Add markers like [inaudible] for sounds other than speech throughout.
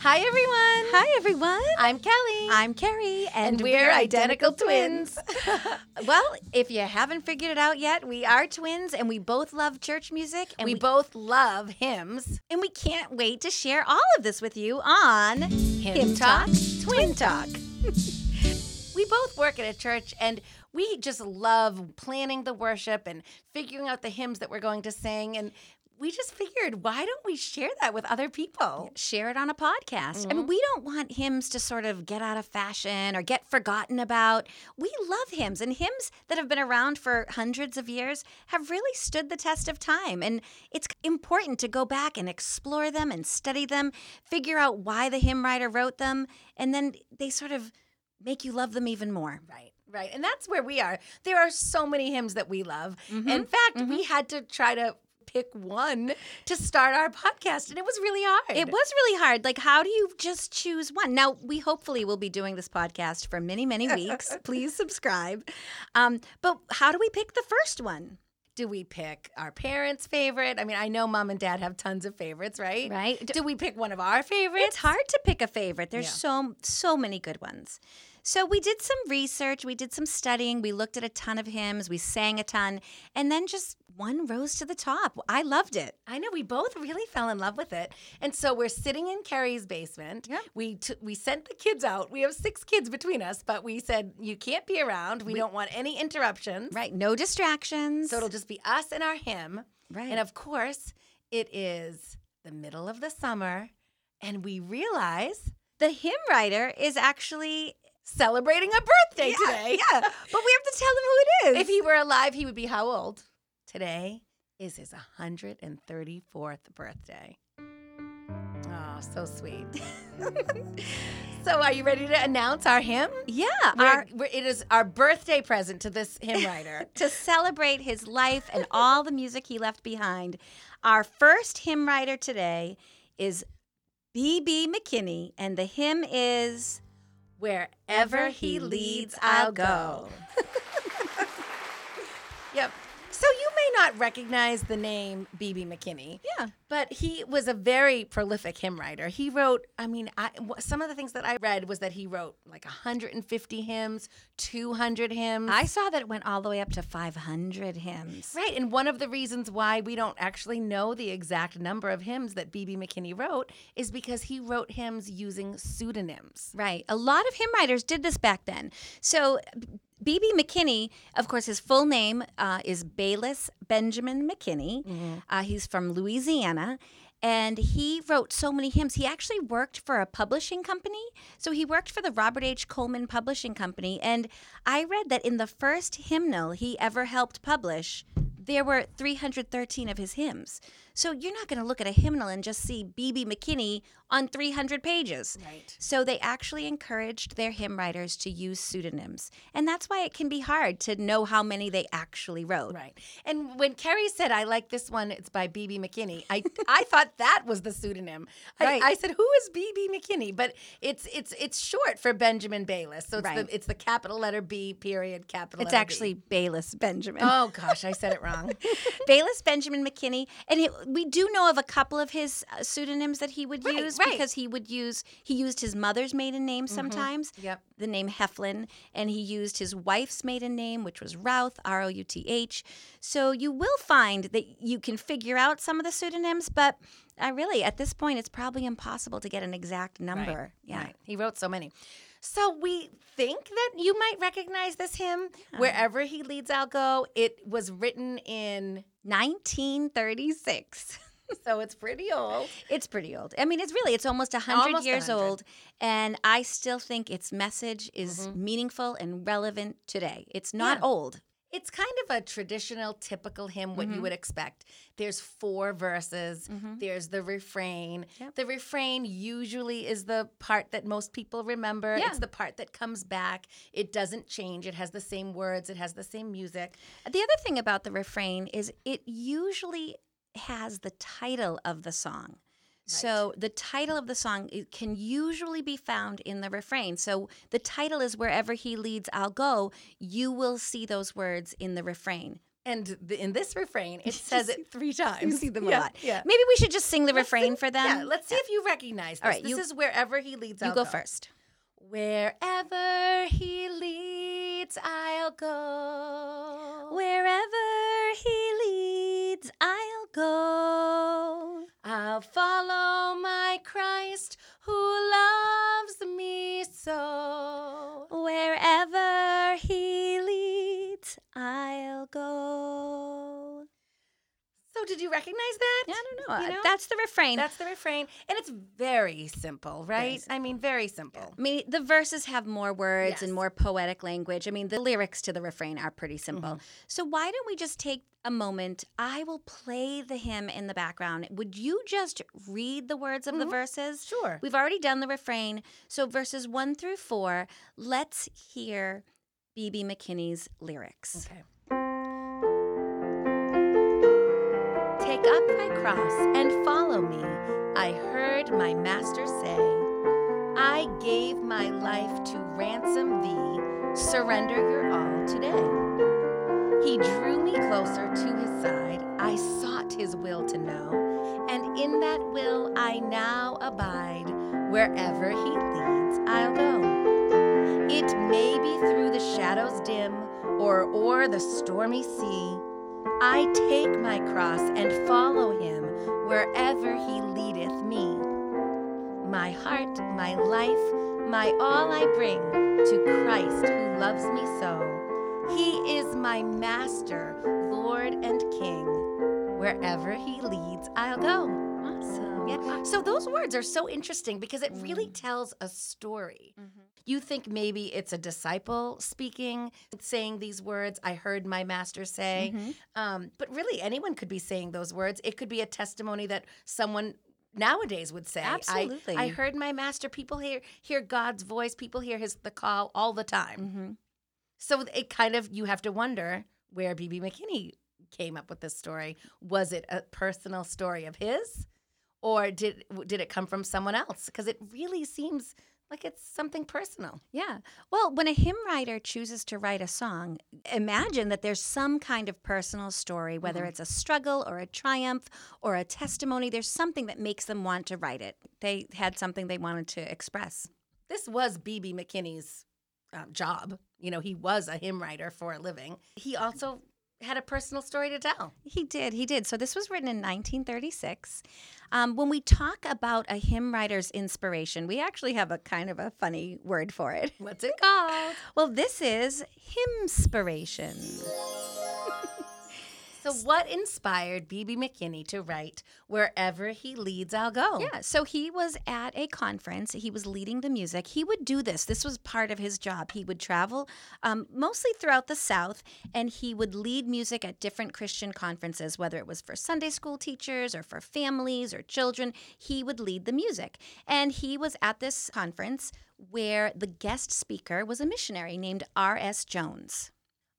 Hi, everyone. Hi everyone. I'm Kelly. I'm Carrie, and we're identical twins. [laughs] [laughs] well, if you haven't figured it out yet, we are twins and we both love church music and We we, both love hymns. And we can't wait to share all of this with you on Hymn, Talk, Twin Talk. [laughs] we both work at a church and we just love planning the worship and figuring out the hymns that we're going to sing. And we just figured, why don't we share that with other people? share it on a podcast. I Mm-hmm. mean, we don't want hymns to sort of get out of fashion or get forgotten about. We love hymns, and hymns that have been around for hundreds of years have really stood the test of time. And it's important to go back and explore them and study them, figure out why the hymn writer wrote them, and then they sort of make you love them even more. Right, right. And that's where we are. There are so many hymns that we love. Mm-hmm. In fact, we had to try to pick one to start our podcast, and it was really hard. It was really hard. Like, how do you just choose one? Now, we hopefully will be doing this podcast for many, many weeks. [laughs] Please subscribe. Um, but how do we pick the first one? Do we pick our parents' favorite? I mean, I know mom and dad have tons of favorites, right? Right. Do we pick one of our favorites? It's hard to pick a favorite. There's Yeah. so so many good ones. So we did some research, we did some studying, we looked at a ton of hymns, we sang a ton, and then just one rose to the top. I loved it. I know we both really fell in love with it, and so we're sitting in Carrie's basement. Yep. We t- we sent the kids out. We have six kids between us, but we said you can't be around. We, don't want any interruptions. Right. No distractions. So it'll just be us and our hymn. Right. And of course, it is the middle of the summer, and we realize the hymn writer is actually celebrating a birthday today. Yeah. [laughs] But we have to tell him who it is. If he were alive, he would be how old? Today is his 134th birthday. Oh, so sweet. [laughs] so, are you ready to announce our hymn? Yeah. We're- Our, we're- it is our birthday present to this hymn [laughs] writer. to celebrate his life and all the music he left behind. Our first hymn writer today is B.B. McKinney, and the hymn is Wherever he leads, I'll go. [laughs] yep. So you may not recognize the name B.B. McKinney. Yeah. But he was a very prolific hymn writer. He wrote, I mean, I, some of the things that I read was that he wrote like 150 hymns, 200 hymns. I saw that it went all the way up to 500 hymns. Right. And one of the reasons why we don't actually know the exact number of hymns that B.B. McKinney wrote is because he wrote hymns using pseudonyms. Right. A lot of hymn writers did this back then. So, B.B. McKinney, of course, his full name uh, is Baylus Benjamin McKinney. Uh, he's from Louisiana. And he wrote so many hymns. He actually worked for a publishing company. So he worked for the Robert H. Coleman Publishing Company. And I read that in the first hymnal he ever helped publish, there were 313 of his hymns. So you're not going to look at a hymnal and just see B.B. McKinney on 300 pages. Right. So they actually encouraged their hymn writers to use pseudonyms. And that's why it can be hard to know how many they actually wrote. Right. And when Carrie said, I like this one, it's by B.B. McKinney, I, [laughs] I thought that was the pseudonym. Right. I, I said, who is B.B. McKinney? But it's it's it's short for Benjamin Baylus. So it's, Right. the, it's the capital letter B, period, capital It's actually Baylus Benjamin. Oh, gosh, I said it wrong. [laughs] Baylus Benjamin McKinney, and he, we do know of a couple of his uh, pseudonyms that he would Right, use right. because he would use he used his mother's maiden name sometimes, Yep. the name Heflin, and he used his wife's maiden name, which was Routh, R O U T H. So you will find that you can figure out some of the pseudonyms, but I really at this point, it's probably impossible to get an exact number. Yeah. Right. He wrote so many. So we think that you might recognize this hymn. Wherever he leads, I'll go. It was written in, 1936. [laughs] so it's pretty old. It's pretty old. I mean, it's really, it's almost 100 Almost years 100. old. And I still think its message is Mm-hmm. meaningful and relevant today. It's not Yeah. old. It's kind of a traditional, typical hymn, what Mm-hmm. you would expect. There's four verses, there's the refrain. Yep. The refrain usually is the part that most people remember. Yeah. It's the part that comes back. It doesn't change, it has the same words, it has the same music. The other thing about the refrain is it usually has the title of the song. So the title of the song can usually be found in the refrain. So the title is Wherever He Leads, I'll Go. You will see those words in the refrain. And the, in this refrain, it [laughs] says it three times. You see them yeah, a lot. Yeah. Maybe we should just sing the Let's refrain sing- for them. Yeah, let's see if you recognize this. All right, this you- is wherever he leads. I'll You go, go first. Wherever he leads, I'll go. Wherever He leads, I'll go. I'll follow my Christ who loves me so. Wherever He leads, I'll go. Did you recognize that? Yeah, I don't know. You know? That's the refrain. That's the refrain. And it's very simple, right? I mean, very simple. I mean, the verses have more words Yes. and more poetic language. I mean, the lyrics to the refrain are pretty simple. Mm-hmm. So, why don't we just take a moment? I will play the hymn in the background. Would you just read the words of the verses? Mm-hmm. Sure. We've already done the refrain. So, verses one through four, let's hear B.B. McKinney's lyrics. Okay. Cross and follow me. I heard my master say, I gave my life to ransom thee. Surrender your all today. He drew me closer to his side. I sought his will to know, and in that will I now abide. Wherever he leads, I'll go. It may be through the shadows dim or o'er the stormy sea. I take my cross and follow him wherever he leadeth me. My heart, my life, my all I bring to Christ who loves me so. He is my master, Lord and King. Wherever he leads, I'll go. Awesome. Yeah. So those words are so interesting because it really tells a story. Mm-hmm. You think maybe it's a disciple speaking, saying these words, I heard my master say. Um, but really, anyone could be saying those words. It could be a testimony that someone nowadays would say. I- Absolutely. I, heard my master. People hear hear God's voice. People hear his the call all the time. Mm-hmm. So it kind of you have to wonder where BB McKinney came up with this story. Was it a personal story of his, or did did it come from someone else? Because it really seems like it's something personal. Yeah. Well, when a hymn writer chooses to write a song, imagine that there's some kind of personal story, whether it's a struggle or a triumph or a testimony. There's something that makes them want to write it. They had something they wanted to express. This was BB McKinney's um, job. You know, he was a hymn writer for a living. He also had a personal story to tell. He did. He did. So this was written in 1936. Um, when we talk about a hymn writer's inspiration, we actually have a kind of a funny word for it. What's it called? [laughs] Well, this is hymnspiration. So, what inspired BB McKinney to write "Wherever He Leads, I'll Go"? Yeah, so he was at a conference. He was leading the music. He would do this. This was part of his job. He would travel um, mostly throughout the South, and he would lead music at different Christian conferences, whether it was for Sunday school teachers or for families or children. He would lead the music. And he was at this conference where the guest speaker was a missionary named R.S. Jones.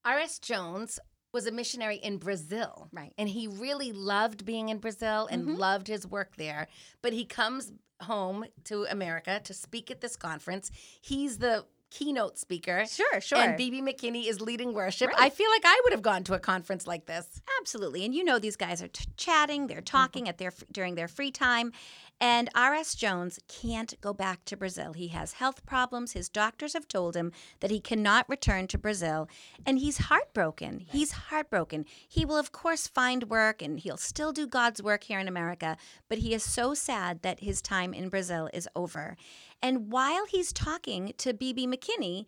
R.S. Jones was a missionary in Brazil. Right. And he really loved being in Brazil and mm-hmm. loved his work there. But he comes home to America to speak at this conference. He's the keynote speaker. Sure, sure. And BB McKinney is leading worship. Right. I feel like I would have gone to a conference like this. Absolutely. And you know these guys are t- chatting, they're talking at their during their free time. And R.S. Jones can't go back to Brazil. He has health problems. His doctors have told him that he cannot return to Brazil. And he's heartbroken. He's heartbroken. He will, of course, find work and he'll still do God's work here in America. But he is so sad that his time in Brazil is over. And while he's talking to B.B. McKinney,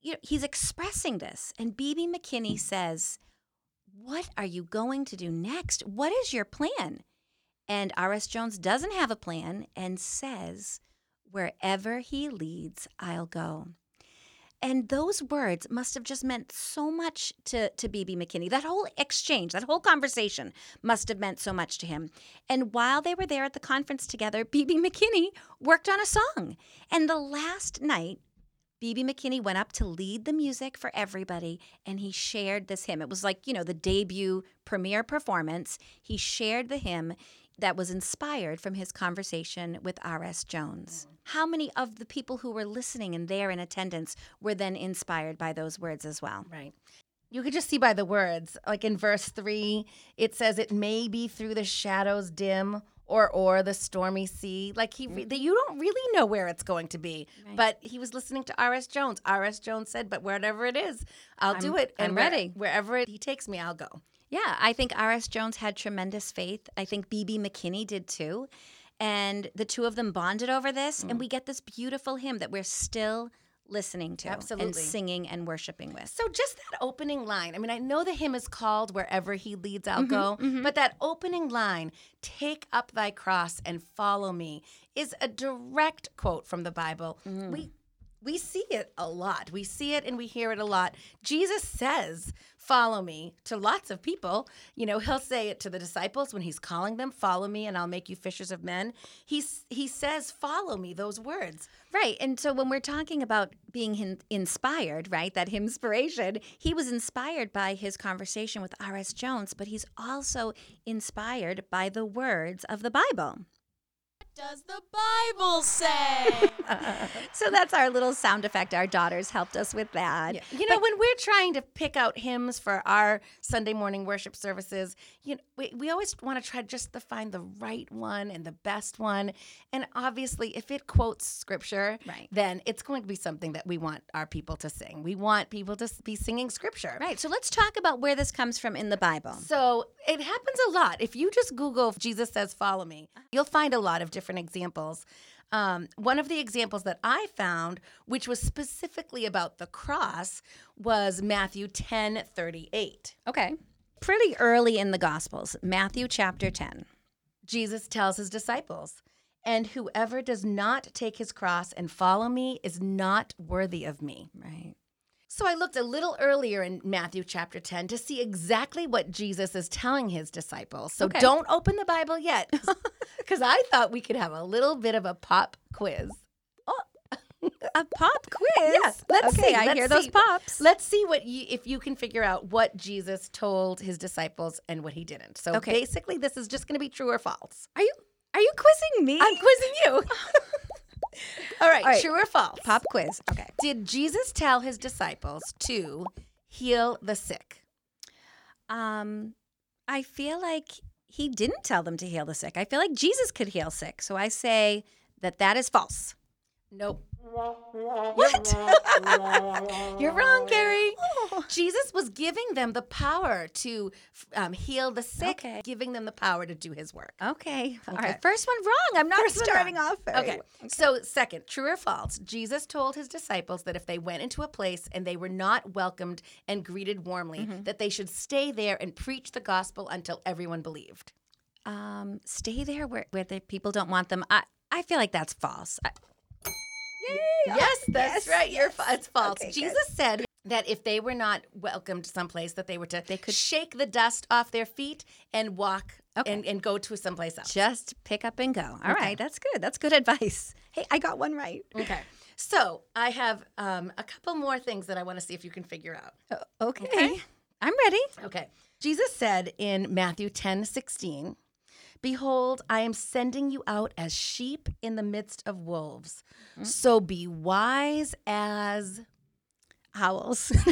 you know, he's expressing this. And B.B. McKinney says, what are you going to do next? What is your plan? And R.S. Jones doesn't have a plan and says, Wherever he leads, I'll go. And those words must have just meant so much to, to B.B. McKinney. That whole exchange, that whole conversation must have meant so much to him. And while they were there at the conference together, [laughs] B.B. McKinney worked on a song. And the last night, B.B. McKinney went up to lead the music for everybody and he shared this hymn. It was like, you know, the debut premiere performance. He shared the hymn that was inspired from his conversation with R.S. Jones. Mm. How many of the people who were listening and there in attendance were then inspired by those words as well? Right. You could just see by the words, like in verse three, it says, "It may be through the shadows dim, or or the stormy sea." Like he, re- mm. that you don't really know where it's going to be. Right. But he was listening to R.S. Jones. R.S. Jones said, "But wherever it is, I'll do it. I'm where- ready. wherever it, he takes me, I'll go." Yeah, I think R.S. Jones had tremendous faith. I think B.B. McKinney did too. And the two of them bonded over this, and we get this beautiful hymn that we're still listening to Absolutely. and singing and worshiping with. So just that opening line. I mean, I know the hymn is called "Wherever He Leads, I'll Mm-hmm, Go," but that opening line, "Take up Thy cross and follow me," is a direct quote from the Bible. Mm. We we see it a lot. We see it and we hear it a lot. Jesus says, "Follow me" to lots of people. You know, he'll say it to the disciples when he's calling them, "Follow me, and I'll make you fishers of men." He's he says, "Follow me." Those words. Right. And so when we're talking about being inspired, right, that inspiration, he was inspired by his conversation with R.S. Jones, but he's also inspired by the words of the Bible. Does the Bible say? [laughs] So that's our little sound effect. Our daughters helped us with that. You know, when we're trying to pick out hymns for our Sunday morning worship services, you know, we, we always want to try just to find the right one and the best one. And obviously, if it quotes scripture, Right. then it's going to be something that we want our people to sing. We want people to be singing scripture. Right. So let's talk about where this comes from in the Bible. So it happens a lot. If you just Google Jesus says follow me, you'll find a lot of different examples. Um, one of the examples that I found, which was specifically about the cross, was Matthew 10 38. Okay. Pretty early in the Gospels, Matthew chapter 10. Jesus tells his disciples, And whoever does not take his cross and follow me is not worthy of me. Right. So I looked a little earlier in Matthew chapter 10 to see exactly what Jesus is telling his disciples. So Okay. don't open the Bible yet, [laughs] because I thought we could have a little bit of a pop quiz. Oh, a pop [laughs] quiz. Yes, let's okay, see. I let's hear those pops. Let's see what you, if you can figure out what Jesus told his disciples and what he didn't. So Okay. basically, this is just going to be true or false. Are you are you quizzing me? I'm quizzing you. [laughs] [laughs] All right, All right. true or false? pop quiz. Okay. Did Jesus tell his disciples to heal the sick? Um, I feel like he didn't tell them to heal the sick. I feel like Jesus could heal sick. So I say that that is false. Nope. What? [laughs] You're wrong, Carrie. Jesus was giving them the power to um, heal the sick, Okay. giving them the power to do his work. Okay. All Okay. right. First one wrong. I'm not First starting off. very Okay. So, second, true or false? Jesus told his disciples that if they went into a place and they were not welcomed and greeted warmly, Mm-hmm. that they should stay there and preach the gospel until everyone believed. Um, stay there where, where the people don't want them. I, I feel like that's false. I, Yes, that's Yes, right. You're fa- it's false. Okay, good. Jesus said that if they were not welcomed someplace, that they were to They could- shake the dust off their feet and walk Okay. and, and go to someplace else. just pick up and go. All right. Okay. That's good. That's good advice. Hey, I got one right. Okay. So I have um, a couple more things that I want to see if you can figure out. Uh, okay. Okay. I'm ready. Okay. Jesus said in Matthew 10 16, Behold, I am sending you out as sheep in the midst of wolves. So be wise as. Owls. [laughs]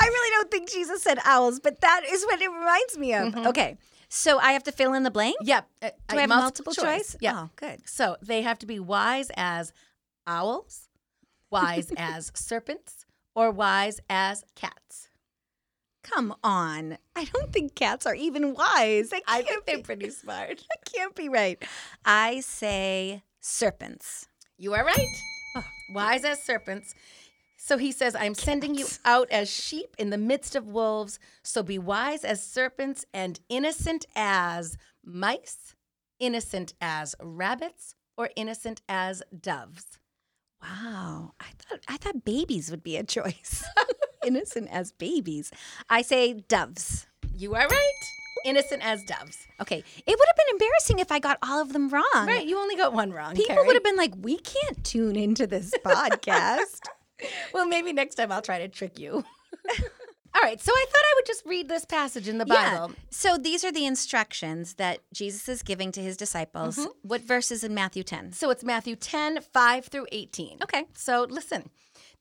I really don't think Jesus said owls, but that is what it reminds me of. Okay. So I have to fill in the blank? Yep. uh, Do I have multiple, choice? Yeah. Oh, good. So they have to be wise as owls, wise [laughs] as serpents, or wise as cats. Come on. I don't think cats are even wise. I think they're pretty smart. [laughs] That can't be right. I say serpents. You are right. Wise as serpents. So he says, I'm sending you out as sheep in the midst of wolves. So be wise as serpents and innocent as mice, innocent as rabbits, or innocent as doves. Wow. I thought I thought babies would be a choice. [laughs] Innocent as babies. I say doves. You are right. Innocent as doves. Okay. It would have been embarrassing if I got all of them wrong. Right. You only got one wrong. People Carrie. would have been like, we can't tune into this [laughs] podcast. Well, maybe next time I'll try to trick you. [laughs] All right. So I thought I would just read this passage in the Bible. Yeah. So these are the instructions that Jesus is giving to his disciples. Mm-hmm. What verses in Matthew 10? So it's Matthew 10, 5 through 18. Okay. So listen.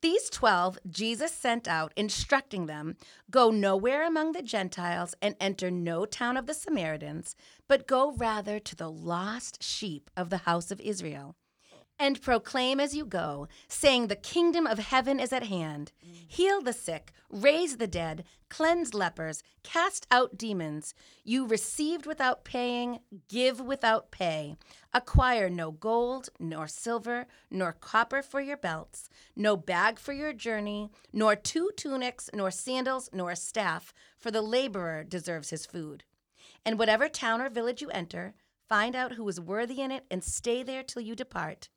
These 12 Jesus sent out, instructing them Go nowhere among the Gentiles and enter no town of the Samaritans, but go rather to the lost sheep of the house of Israel. And proclaim as you go, saying, The kingdom of heaven is at hand. Heal the sick, raise the dead, cleanse lepers, cast out demons. You received without paying, give without pay. Acquire no gold, nor silver, nor copper for your belts, no bag for your journey, nor two tunics, nor sandals, nor a staff, for the laborer deserves his food. And whatever town or village you enter, find out who is worthy in it and stay there till you depart.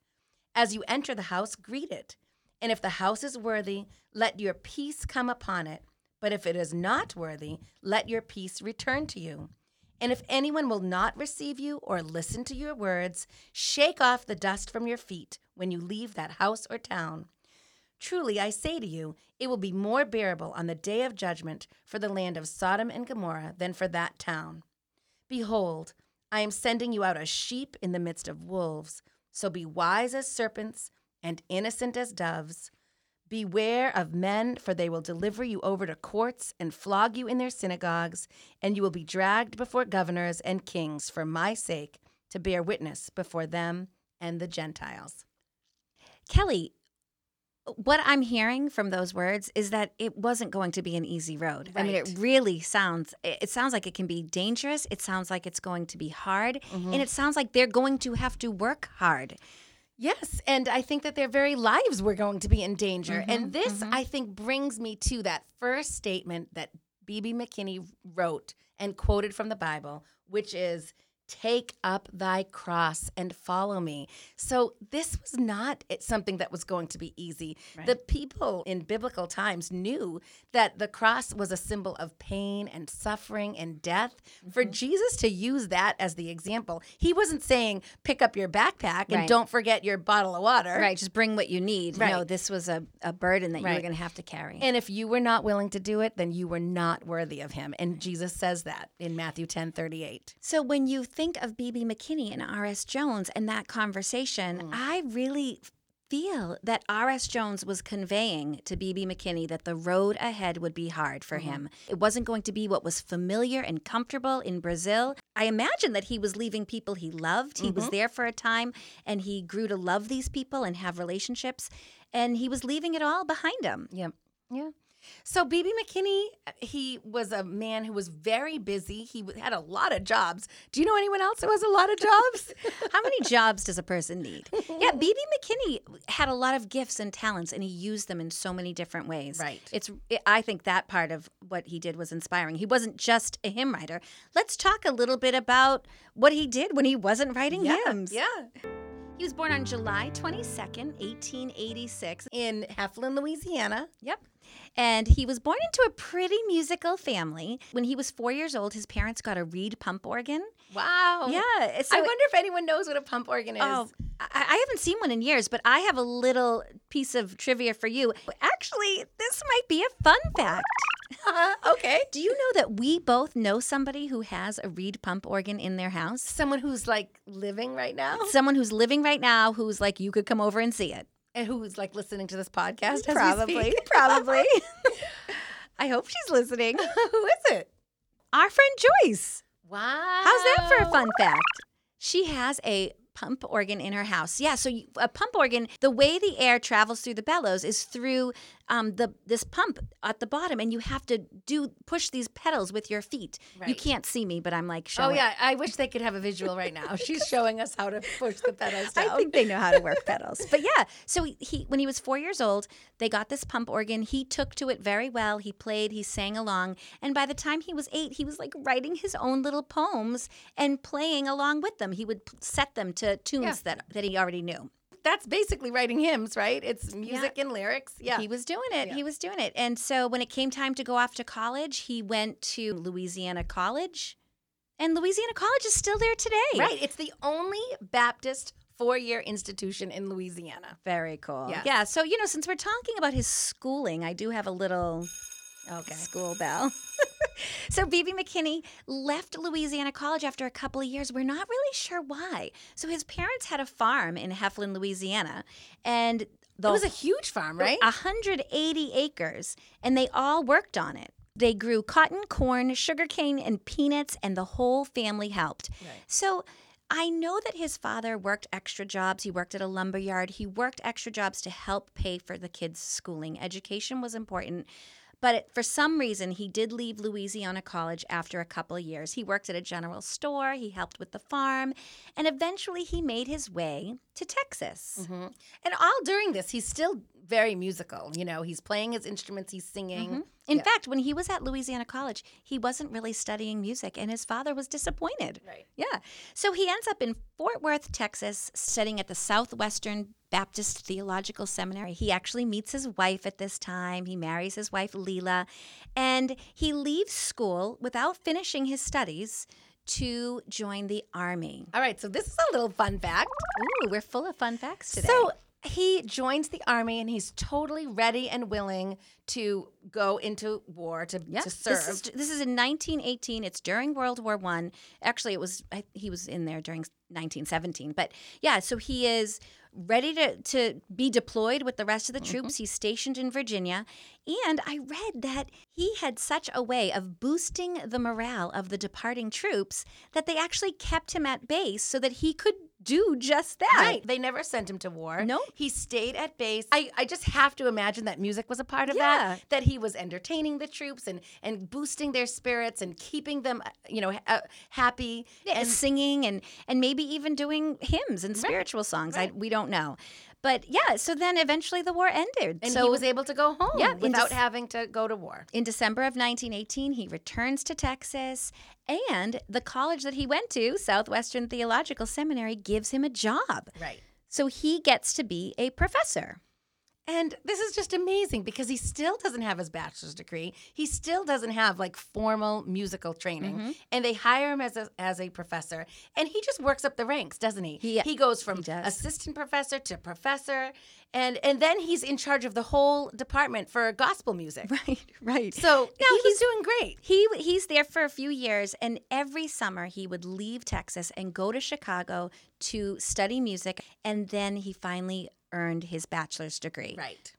As you enter the house, greet it. And if the house is worthy, let your peace come upon it. But if it is not worthy, let your peace return to you. And if anyone will not receive you or listen to your words, shake off the dust from your feet when you leave that house or town. Truly, I say to you, it will be more bearable on the day of judgment for the land of Sodom and Gomorrah than for that town. Behold, I am sending you out as sheep in the midst of wolves. So be wise as serpents and innocent as doves. Beware of men, for they will deliver you over to courts and flog you in their synagogues, and you will be dragged before governors and kings for my sake to bear witness before them and the Gentiles. Kelly, what I'm hearing from those words is that it wasn't going to be an easy road. I mean, it really sounds it sounds like it can be dangerous. It sounds like it's going to be hard, Mm-hmm. and it sounds like they're going to have to work hard. Yes, and I think that their very lives were going to be in danger. Mm-hmm, and this, I think, brings me to that first statement that B.B. McKinney wrote and quoted from the Bible, which is, Take up thy cross and follow me. So, this was not something that was going to be easy. The people in biblical times knew that the cross was a symbol of pain and suffering and death. For Mm-hmm. Jesus to use that as the example, he wasn't saying, Pick up your backpack and Right. don't forget your bottle of water. Right, just bring what you need. No, this was a, a burden that you were going to have to carry. And if you were not willing to do it, then you were not worthy of him. And Jesus says that in Matthew 10 38. So when you think of B.B. McKinney and R.S. Jones and that conversation, Mm. I really feel that R.S. Jones was conveying to B.B. McKinney that the road ahead would be hard for Mm-hmm. him. It wasn't going to be what was familiar and comfortable in Brazil. I imagine that he was leaving people he loved. He Mm-hmm. was there for a time and he grew to love these people and have relationships. And he was leaving it all behind him. Yep. Yeah. So B.B. McKinney, he was a man who was very busy. He had a lot of jobs. Do you know anyone else who has a lot of jobs? [laughs] How many jobs does a person need? [laughs] Yeah, BB McKinney had a lot of gifts and talents, and he used them in so many different ways. Right. It's. I think that part of what he did was inspiring. He wasn't just a hymn writer. Let's talk a little bit about what he did when he wasn't writing hymns. Yeah. He was born on July twenty second, eighteen eighty six. In Heflin, Louisiana. Yep. And he was born into a pretty musical family. When he was four years old, his parents got a reed pump organ. Wow. Yeah. So I wonder if anyone knows what a pump organ is. Oh, I, I haven't seen one in years, but I have a little piece of trivia for you. Actually, this might be a fun fact. Uh, okay. [laughs] Do you know that we both know somebody who has a reed pump organ in their house? Someone who's like living right now Someone who's living right now who's like, you could come over and see it. And who's like listening to this podcast. Probably. [laughs] Probably. [laughs] I hope she's listening. [laughs] Who is it? Our friend Joyce. Wow. How's that for a fun fact? She has a pump organ in her house. Yeah, so you, a pump organ, the way the air travels through the bellows is through um, the this pump at the bottom, and you have to do push these pedals with your feet. You can't see me, but I'm like Oh yeah, I wish they could have a visual right now. [laughs] She's showing us how to push the pedals down. I think they know how to work [laughs] pedals. But yeah, so he, he when he was four years old, they got this pump organ. He took to it very well. He played, he sang along, and by the time he was eight, he was like writing his own little poems and playing along with them. He would set them to tunes Yeah. that that he already knew. That's basically writing hymns, right? It's music and lyrics. Yeah. He was doing it. Yeah. He was doing it. And so when it came time to go off to college, he went to Louisiana College. And Louisiana College is still there today. right. It's the only Baptist four-year institution in Louisiana. Very cool. Yes. Yeah. So, you know, since we're talking about his schooling, I do have a little Okay. school bell. [laughs] [laughs] so B.B. McKinney left Louisiana College after a couple of years. We're not really sure why. So his parents had a farm in Heflin, Louisiana, and the It was a huge farm, right? 180 acres, and they all worked on it. They grew cotton, corn, sugarcane, and peanuts, and the whole family helped. So I know that his father worked extra jobs. He worked at a lumber yard. He worked extra jobs to help pay for the kids' schooling. Education was important. But it, for some reason, he did leave Louisiana College after a couple years. He worked at a general store, he helped with the farm, and eventually he made his way to Texas. Mhm. And all during this, he's still very musical. You know, he's playing his instruments, he's singing. Mm-hmm. In Yeah. fact, when he was at Louisiana College, he wasn't really studying music, and his father was disappointed. Right. Yeah. So he ends up in Fort Worth, Texas, studying at the Southwestern Baptist Theological Seminary. He actually meets his wife at this time. He marries his wife, Leela, and he leaves school without finishing his studies to join the Army. All right, so this is a little fun fact. Ooh, we're full of fun facts today. So he joins the army and he's totally ready and willing to go into war to, Yeah, to serve. This is, this is in 1918. It's during World War One. Actually, it was I, he was in there during 1917. But yeah, so he is ready to to be deployed with the rest of the troops. He's stationed in Virginia, and I read that he had such a way of boosting the morale of the departing troops that they actually kept him at base so that he could do just that. Right. They never sent him to war. Nope. He stayed at base. I, I just have to imagine that music was a part of Yeah. that. That he was entertaining the troops and, and boosting their spirits and keeping them, uh, you know, ha- happy. and and singing and and maybe even doing hymns and spiritual songs. right. I, we don't know, but yeah. So then eventually the war ended. and so he was able to go home Yeah, without Dec- having to go to war. in December of 1918, he returns to Texas, and the college that he went to, Southwestern Theological Seminary, gives him a job. Right. So he gets to be a professor. And this is just amazing because he still doesn't have his bachelor's degree. He still doesn't have like formal musical training. Mm-hmm. And they hire him as a, as a professor. And he just works up the ranks, doesn't he? He- he goes from he assistant professor to professor. And, and then he's in charge of the whole department for gospel music. [laughs] Right, right. So Now, he was he's- doing great. He he's there for a few years, and every summer he would leave Texas and go to Chicago to study music, and then he finally earned his bachelor's degree. Right.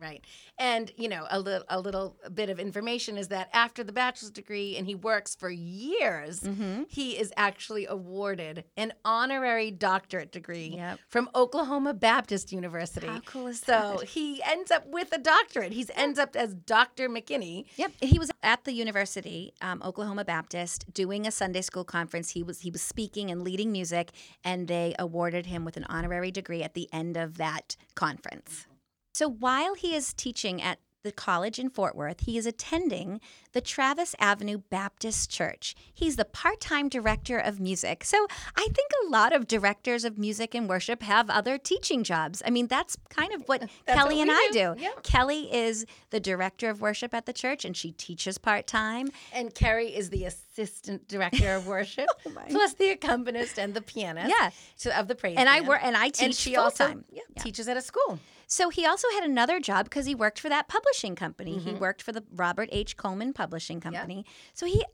Right. And, you know, a little a little bit of information is that after the bachelor's degree and he works for years, Mm-hmm. he is actually awarded an honorary doctorate degree Yep. from Oklahoma Baptist University. How cool is so that? he ends up with a doctorate. He ends up as Dr. McKinney. Yep, he was at the university, um, Oklahoma Baptist, doing a Sunday school conference. He was he was speaking and leading music, and they awarded him with an honorary degree at the end of that conference. So while he is teaching at the college in Fort Worth, he is attending the Travis Avenue Baptist Church. He's the part time director of music. So I think a lot of directors of music and worship have other teaching jobs. I mean, that's kind of what Kelly what and I do. do. Yeah. Kelly is the director of worship at the church and she teaches part time. And Carrie is the assistant director of worship, [laughs] oh plus the accompanist and the pianist Oh Yeah. so, of the praise And I band. work and I teach and she full also time. yeah, teaches at a school. So he also had another job because he worked for that publishing company. He Mm-hmm. worked for the Robert H. Coleman Publishing Company. So he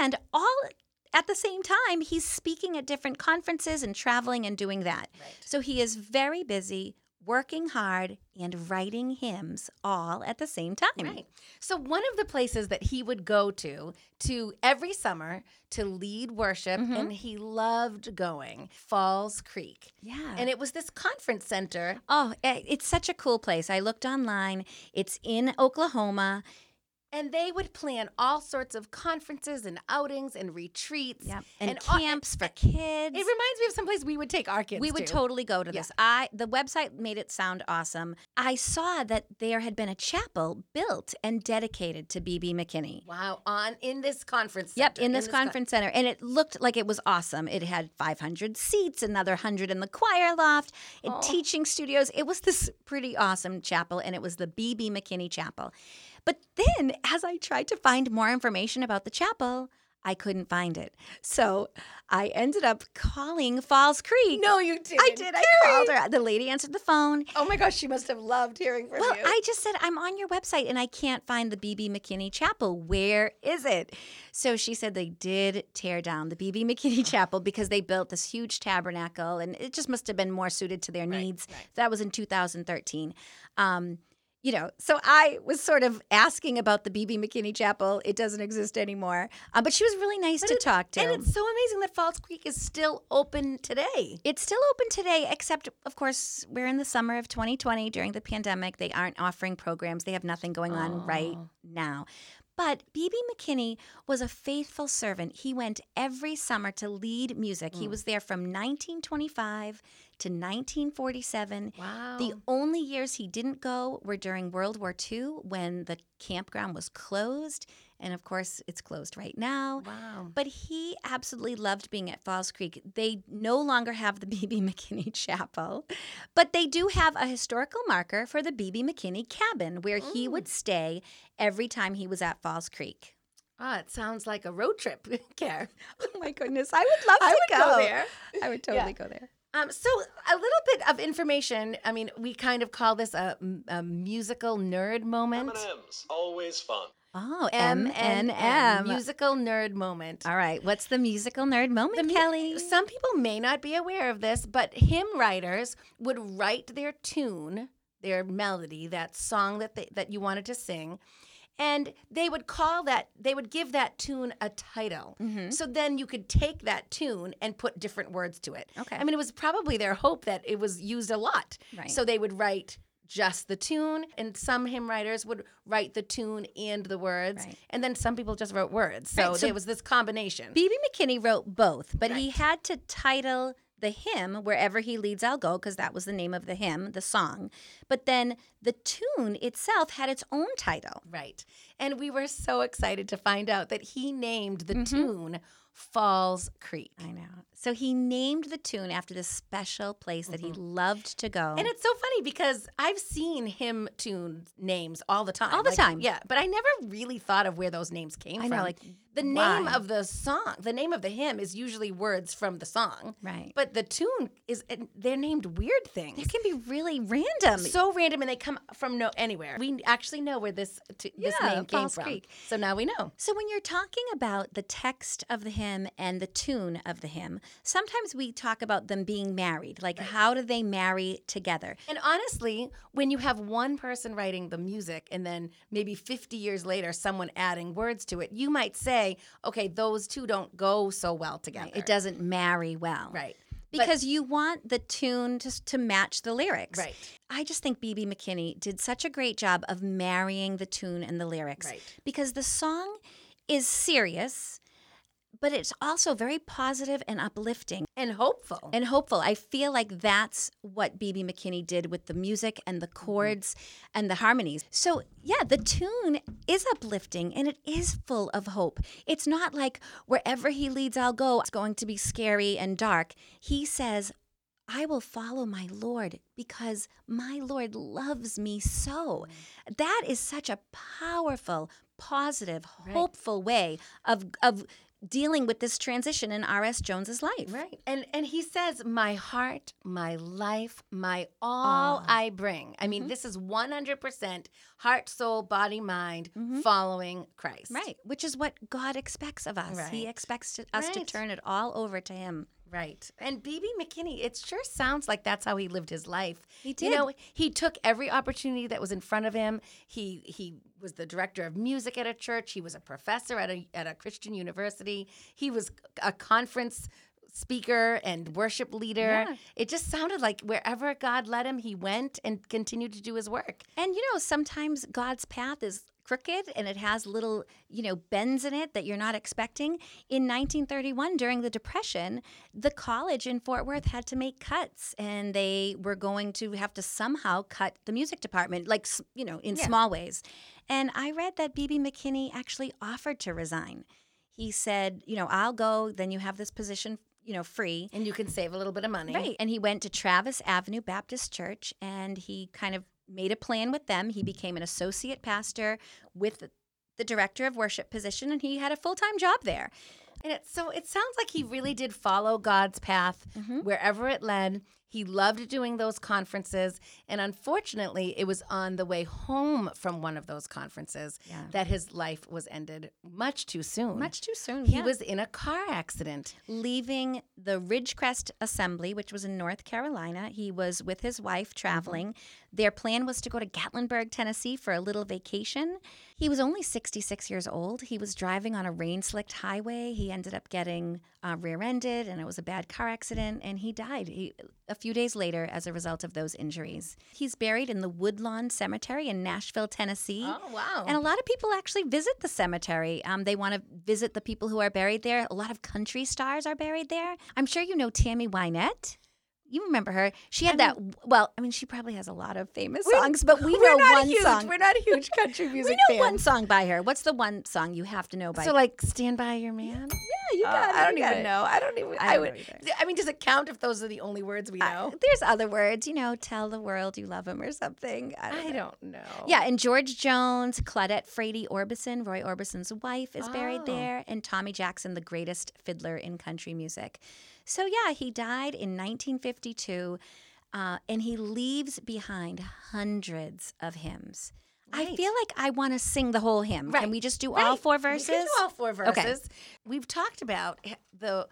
and all at the same time he's speaking at different conferences and traveling and doing that. So he is very busy, working hard and writing hymns all at the same time. Right. So one of the places that he would go to to every summer to lead worship Mm-hmm. and he loved going Falls Creek. Yeah. And it was this conference center. Oh, eh, it's such a cool place. I looked online. It's in Oklahoma. And they would plan all sorts of conferences and outings and retreats. Yep. And, all- camps for kids. It reminds me of someplace we would take our kids we would to. totally go to this. I the website made it sound awesome. I saw that there had been a chapel built and dedicated to BB McKinney. Wow, on in this conference. Center. Yep, center, in this con- conference center. And it looked like it was awesome. It had 500 seats, another 100 in the choir loft, Oh. teaching studios. It was this pretty awesome chapel, and it was the B.B. McKinney Chapel. But then, as I tried to find more information about the chapel, I couldn't find it. So I ended up calling Falls Creek. No, you didn't. I did. I called her. The lady answered the phone. Oh my gosh, she must have loved hearing from Well, you. I just said, I'm on your website and I can't find the BB McKinney Chapel. Where is it? So she said they did tear down the BB McKinney [laughs] Chapel because they built this huge tabernacle and it just must have been more suited to their needs. That was in 2013. Um, you know, so I was sort of asking about the BB McKinney Chapel. It doesn't exist anymore. Uh, but she was really nice to it- talk to. and it's so amazing that Falls Creek is still open today. It's still open today, except, of course, we're in the summer of 2020 during the pandemic. They aren't offering programs, they have nothing going on right now. But B.B. McKinney was a faithful servant. He went every summer to lead music. He was there from 1925 to 1947. Wow. The only years he didn't go were during World War II when the campground was closed. And of course, it's closed right now. Wow. But he absolutely loved being at Falls Creek. They no longer have the [laughs] B.B. McKinney Chapel, but they do have a historical marker for the B.B. McKinney cabin where he would stay every time he was at Falls Creek. Ah, it sounds like a road trip, [laughs] Care. [laughs] Oh my goodness, I would love I to would go there. I would totally go there. Um, so a little bit of information. I mean, we kind of call this a, a musical nerd moment. M&M's, always fun. Oh, M N M. musical nerd moment. All right, what's the musical nerd moment, The mu- Kelly? Some people may not be aware of this, but hymn writers would write their tune, their melody, that song that they, that you wanted to sing, and they would call that they would give that tune a title. Mm-hmm. So then you could take that tune and put different words to it. Okay. I mean, it was probably their hope that it was used a lot. Right. So they would write just the tune, and some hymn writers would write the tune and the words, Right. and then some people just wrote words. So, Right, so there was this combination. B.B. McKinney wrote both, but he had to title the hymn Wherever He Leads I'll Go, because that was the name of the hymn, the song. But then the tune itself had its own title. Right. And we were so excited to find out that he named the Mm-hmm. tune Falls Creek. I know. So he named the tune after this special place that he mm-hmm. loved to go. And it's so funny because I've seen hymn tune names all the time. All the Like, time. Yeah. But I never really thought of where those names came I from. know, like, the name of the song, the name of the hymn is usually words from the song. Right. But the tune is, they're named weird things. it can be really random. so random and they come from no anywhere. We actually know where this t- this Yeah, name came from. Creek. So now we know. So, when you're talking about the text of the hymn and the tune of the hymn, sometimes we talk about them being married. Like, how do they marry together? And honestly, when you have one person writing the music and then maybe 50 years later someone adding words to it, you might say, okay, those two don't go so well together. It doesn't marry well. Right. But- Because you want the tune just to match the lyrics. Right. I just think BB McKinney did such a great job of marrying the tune and the lyrics. Right. Because the song is serious, but it's also very positive and uplifting. and hopeful. and hopeful. I feel like that's what BB McKinney did with the music and the mm-hmm. chords and the harmonies. So, yeah, the tune is uplifting and it is full of hope. It's not like wherever he leads, I'll go. It's going to be scary and dark. He says, I will follow my Lord because my Lord loves me so. Mm. That is such a powerful, positive, hopeful way of of dealing with this transition in R.S. Jones's life. Right. And and he says, My heart, my life, my all I bring. I Mm-hmm. mean, this is 100% heart, soul, body, mind following Christ. Mm-hmm. Right, which is what God expects of us. Right. He expects to, us to turn it all over to Him. Right. And BB McKinney, it sure sounds like that's how he lived his life. He did. You know, he took every opportunity that was in front of him. He he was the director of music at a church. He was a professor at a at a Christian university. He was a conference speaker and worship leader. Yeah. It just sounded like wherever God led him, he went and continued to do his work. And you know, sometimes God's path is crooked and it has little, you know, bends in it that you're not expecting. In 1931, during the Depression, the college in Fort Worth had to make cuts and they were going to have to somehow cut the music department, like, you know, in Yeah. small ways. And I read that B.B. McKinney actually offered to resign. He said, you know, I'll go, then you have this position, you know, free. And you can save a little bit of money. Right. And he went to Travis Avenue Baptist Church and he kind of made a plan with them. He became an associate pastor with the- director of worship position and he had a full time job there. And it, so it sounds like he really did follow God's path Mm-hmm. wherever it led. He loved doing those conferences. And unfortunately, it was on the way home from one of those conferences Yeah. that his life was ended much too soon. Much too soon. He yeah. was in a car accident. leaving the Ridgecrest Assembly, which was in North Carolina. He was with his wife traveling. Mm-hmm. Their plan was to go to Gatlinburg, Tennessee for a little vacation. He was only 66 years old. He was driving on a rain slicked highway. He ended up getting uh, rear ended, and it was a bad car accident, and he died he, a few days later as a result of those injuries. He's buried in the Woodlawn Cemetery in Nashville, Tennessee. Oh, wow. And a lot of people actually visit the cemetery. Um, they want to visit the people who are buried there. A lot of country stars are buried there. I'm sure you know Tammy Wynette. You remember her? She had that. well, I mean, she probably has a lot of famous songs, but we [laughs] know one huge. song. We're not a huge country [laughs] music we know fans. one song by her. What's the one song you have to know by? So, like, Stand By Your Man? yeah, you Uh, got it. I don't even know. I don't even. I I, would. know either. I mean, does it count if those are the only words we I- know? there's other words, you know, tell the world you love him or something. I don't I know. don't know. Yeah, and George Jones, Claudette Frady Orbison, Roy Orbison's wife, is buried Oh. there, and Tommy Jackson, the greatest fiddler in country music. So, yeah, he died in 1952, uh, and he leaves behind hundreds of hymns. I feel like I want to sing the whole hymn. Right. Can we just do Right. all four verses? We can do all four verses. Okay. We've talked about the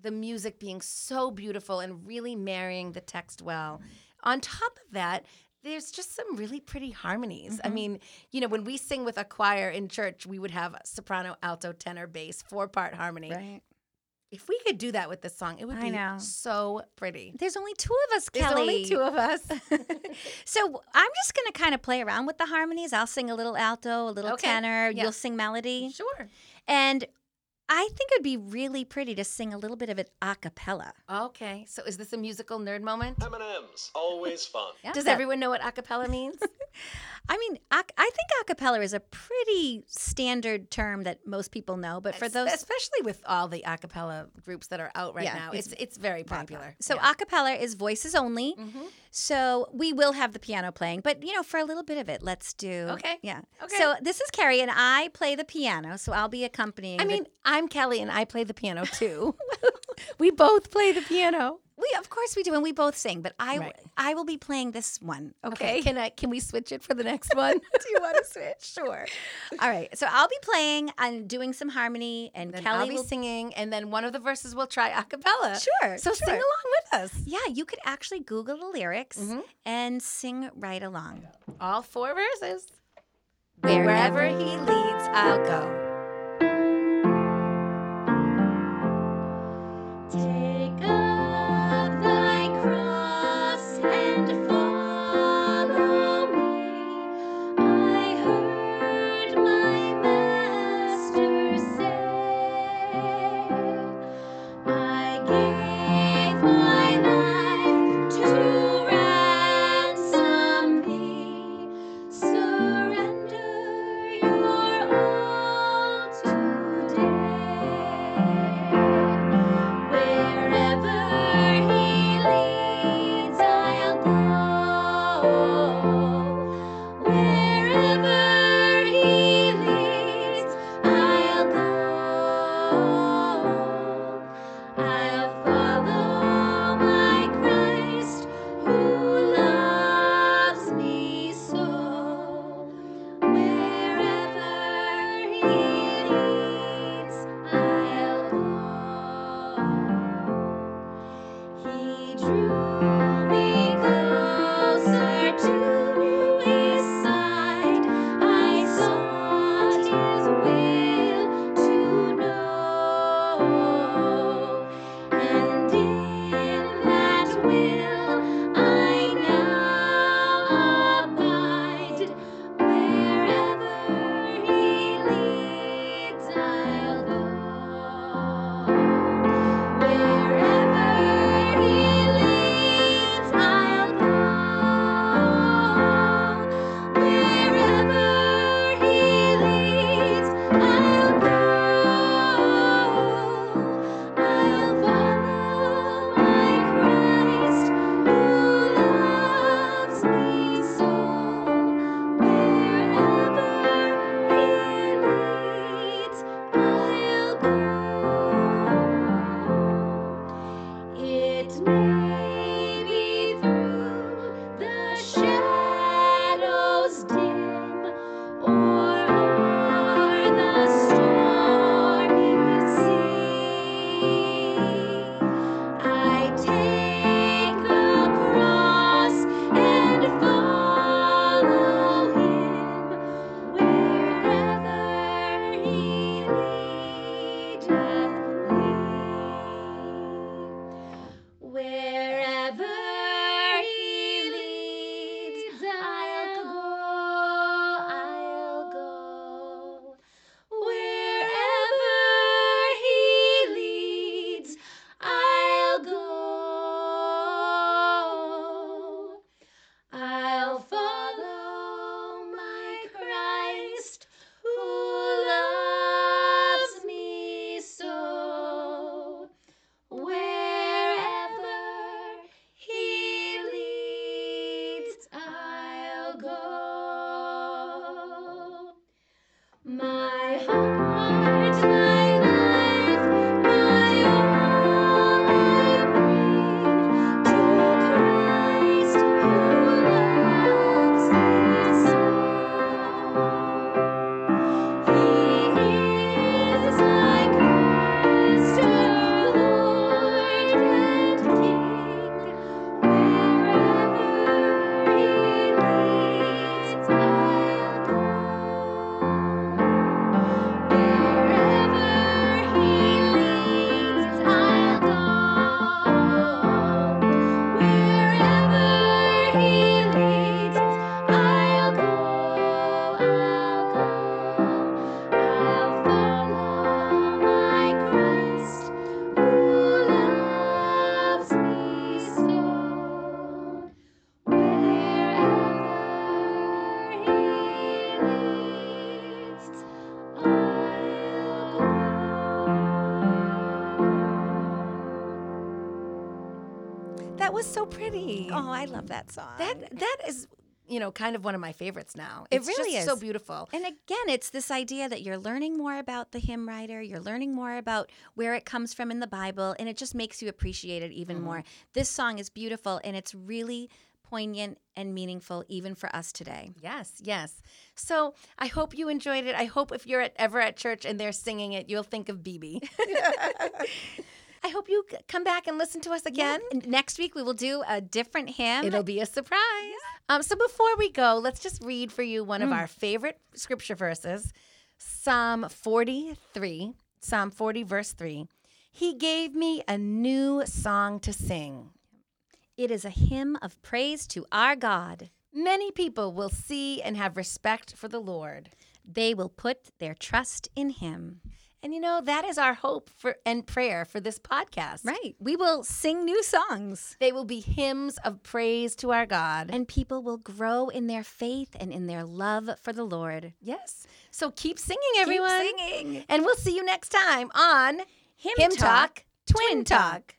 the music being so beautiful and really marrying the text well. On top of that, there's just some really pretty harmonies. Mm-hmm. I mean, you know, when we sing with a choir in church, we would have soprano, alto, tenor, bass, four part harmony. Right. If we could do that with this song, it would I be know. so pretty. There's only two of us, Kelly. There's only two of us. [laughs] So I'm just going to kind of play around with the harmonies. I'll sing a little alto, a little Okay. tenor. Yeah. You'll sing melody. sure. And I think it'd be really pretty to sing a little bit of it a cappella. Okay. So is this a musical nerd moment? M&M's, always fun. Yeah. Does everyone know what a cappella means? [laughs] I mean, I think a cappella is a pretty standard term that most people know, but for those. especially with all the a cappella groups that are out right Yeah, now, it's it's it's very popular. So Yeah. a cappella is voices only. Mhm. So we will have the piano playing, but you know, for a little bit of it, let's do. Okay. Yeah. Okay. So this is Carrie, and I play the piano, so I'll be accompanying. I the- mean, I'm Kelly and I play the piano too. [laughs] [laughs] we both play the piano. We of course we do, and we both sing. But I, Right. I will be playing this one. Okay. Can I can we switch it for the next [laughs] one? do you want to switch? Sure. All right. So I'll be playing and doing some harmony, and then Kelly I'll be will. singing and then one of the verses we'll try a cappella. Sure, So sing along with us. yeah, you could actually Google the lyrics Mhm. and sing right along. All four verses. Wherever he leads, I'll go. Oh, I love that song. That that is, you know, kind of one of my favorites now. It really just so beautiful. And again, it's this idea that you're learning more about the hymn writer, you're learning more about where it comes from in the Bible, and it just makes you appreciate it even more. Mm-hmm. This song is beautiful and it's really poignant and meaningful even for us today. Yes, yes. So I hope you enjoyed it. I hope if you're at, ever at church and they're singing it, you'll think of BB. [laughs] [laughs] I hope you come back and listen to us again. And next week we will do a different hymn. It'll be a surprise. Um, so before we go, let's just read for you one of our favorite scripture verses Psalm 43, Psalm 40, verse 3. He gave me a new song to sing. it is a hymn of praise to our God. Many people will see and have respect for the Lord. They will put their trust in him. And you know, that is our hope for and prayer for this podcast. Right. We will sing new songs. They will be hymns of praise to our God. And people will grow in their faith and in their love for the Lord. yes. So keep singing, everyone. Keep singing. And we'll see you next time on Hymn Hymn Talk, Talk, Twin Talk.